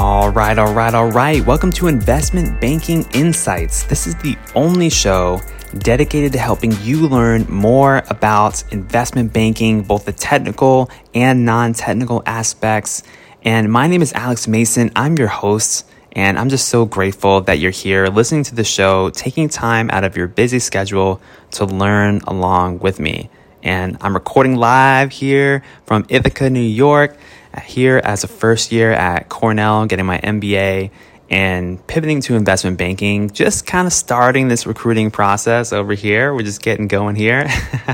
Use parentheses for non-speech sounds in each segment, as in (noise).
All right, all right, all right. Welcome to Investment Banking Insights. This is the only show dedicated to helping you learn more about investment banking, both the technical and non technical aspects. And my name is Alex Mason. I'm your host, and I'm just so grateful that you're here listening to the show, taking time out of your busy schedule to learn along with me. And I'm recording live here from Ithaca, New York here as a first year at Cornell, getting my MBA and pivoting to investment banking, just kind of starting this recruiting process over here. We're just getting going here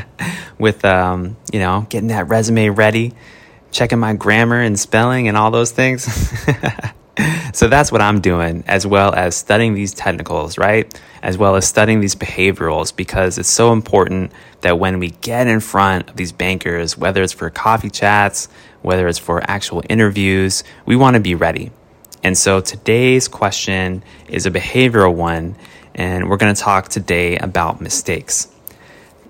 (laughs) with, um, you know, getting that resume ready, checking my grammar and spelling and all those things. (laughs) so that's what I'm doing, as well as studying these technicals, right? As well as studying these behaviorals, because it's so important that when we get in front of these bankers, whether it's for coffee chats, whether it's for actual interviews, we want to be ready. And so today's question is a behavioral one, and we're going to talk today about mistakes.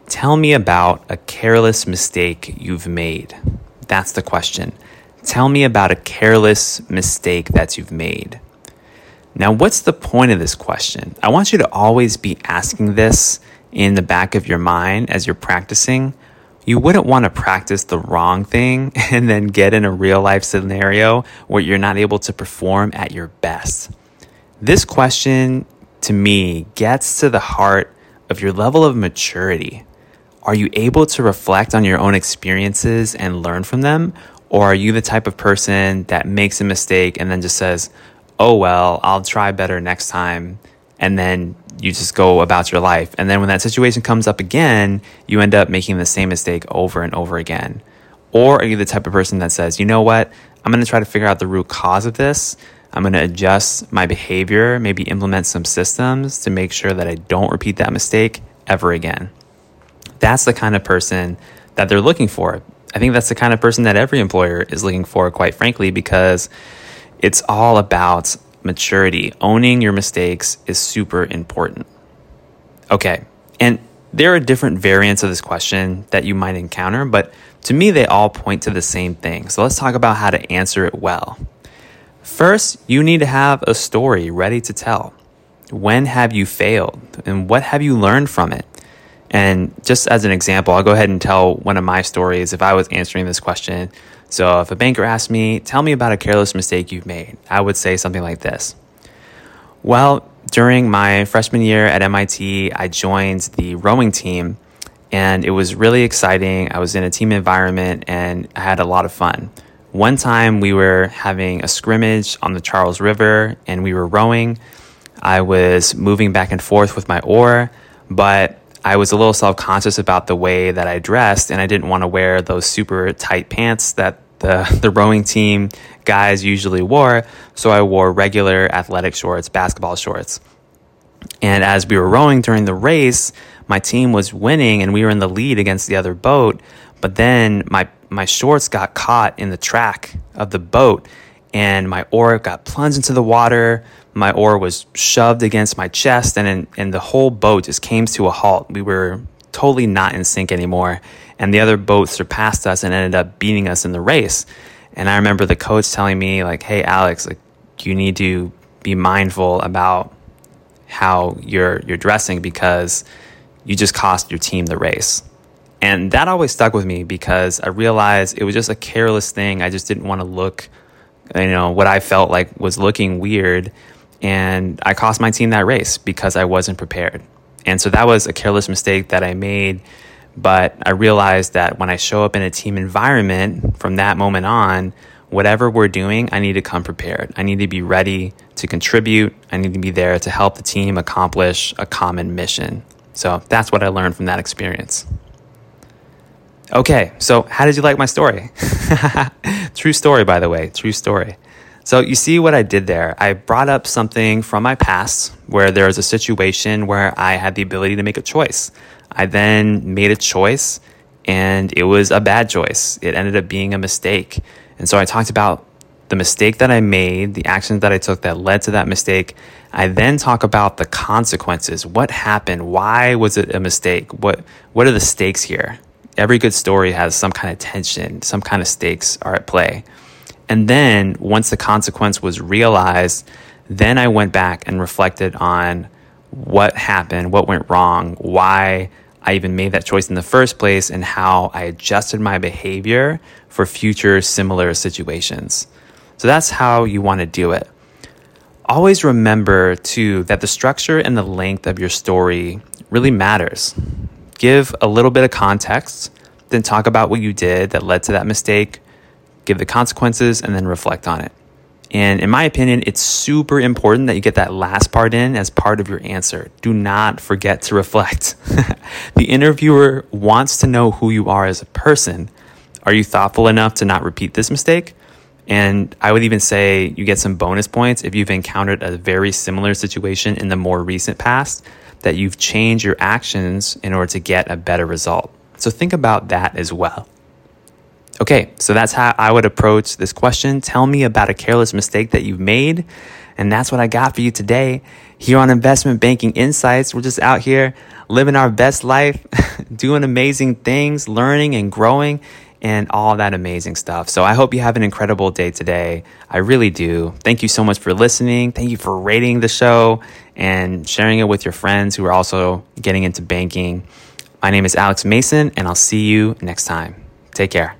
Tell me about a careless mistake you've made. That's the question. Tell me about a careless mistake that you've made. Now, what's the point of this question? I want you to always be asking this in the back of your mind as you're practicing you wouldn't want to practice the wrong thing (laughs) and then get in a real life scenario where you're not able to perform at your best. This question to me gets to the heart of your level of maturity. Are you able to reflect on your own experiences and learn from them? Or are you the type of person that makes a mistake and then just says, oh, well, I'll try better next time and then you just go about your life. And then when that situation comes up again, you end up making the same mistake over and over again. Or are you the type of person that says, you know what, I'm going to try to figure out the root cause of this. I'm going to adjust my behavior, maybe implement some systems to make sure that I don't repeat that mistake ever again. That's the kind of person that they're looking for. I think that's the kind of person that every employer is looking for, quite frankly, because it's all about maturity, owning your mistakes is super important. Okay, and there are different variants of this question that you might encounter, but to me, they all point to the same thing. So let's talk about how to answer it well. First, you need to have a story ready to tell. When have you failed and what have you learned from it? And just as an example, I'll go ahead and tell one of my stories if I was answering this question. So if a banker asked me, tell me about a careless mistake you've made, I would say something like this. Well, during my freshman year at MIT, I joined the rowing team and it was really exciting. I was in a team environment and I had a lot of fun. One time we were having a scrimmage on the Charles River and we were rowing. I was moving back and forth with my oar, but I was a little self conscious about the way that I dressed and I didn't want to wear those super tight pants that the, (laughs) the rowing team guys usually wore. So I wore regular athletic shorts, basketball shorts. And as we were rowing during the race, my team was winning and we were in the lead against the other boat. But then my, my shorts got caught in the track of the boat and my oar got plunged into the water. My oar was shoved against my chest and, and the whole boat just came to a halt. We were totally not in sync anymore and the other boat surpassed us and ended up beating us in the race. And I remember the coach telling me like, "Hey Alex, like you need to be mindful about how you're you're dressing because you just cost your team the race." And that always stuck with me because I realized it was just a careless thing. I just didn't want to look, you know, what I felt like was looking weird. And I cost my team that race because I wasn't prepared. And so that was a careless mistake that I made but I realized that when I show up in a team environment from that moment on, whatever we're doing, I need to come prepared. I need to be ready to contribute. I need to be there to help the team accomplish a common mission. So that's what I learned from that experience. Okay, so how did you like my story? (laughs) true story, by the way, true story. So you see what I did there. I brought up something from my past where there was a situation where I had the ability to make a choice. I then made a choice and it was a bad choice. It ended up being a mistake. And so I talked about the mistake that I made, the actions that I took that led to that mistake. I then talk about the consequences. What happened? Why was it a mistake? What what are the stakes here? Every good story has some kind of tension, some kind of stakes are at play. And then once the consequence was realized, then I went back and reflected on what happened, what went wrong, why I even made that choice in the first place, and how I adjusted my behavior for future similar situations. So that's how you want to do it. Always remember, too, that the structure and the length of your story really matters. Give a little bit of context, then talk about what you did that led to that mistake, give the consequences, and then reflect on it. And in my opinion, it's super important that you get that last part in as part of your answer. Do not forget to reflect. (laughs) the interviewer wants to know who you are as a person. Are you thoughtful enough to not repeat this mistake? And I would even say you get some bonus points if you've encountered a very similar situation in the more recent past that you've changed your actions in order to get a better result. So think about that as well. Okay, so that's how I would approach this question. Tell me about a careless mistake that you've made. And that's what I got for you today here on Investment Banking Insights. We're just out here living our best life, (laughs) doing amazing things, learning and growing, and all that amazing stuff. So I hope you have an incredible day today. I really do. Thank you so much for listening. Thank you for rating the show and sharing it with your friends who are also getting into banking. My name is Alex Mason, and I'll see you next time. Take care.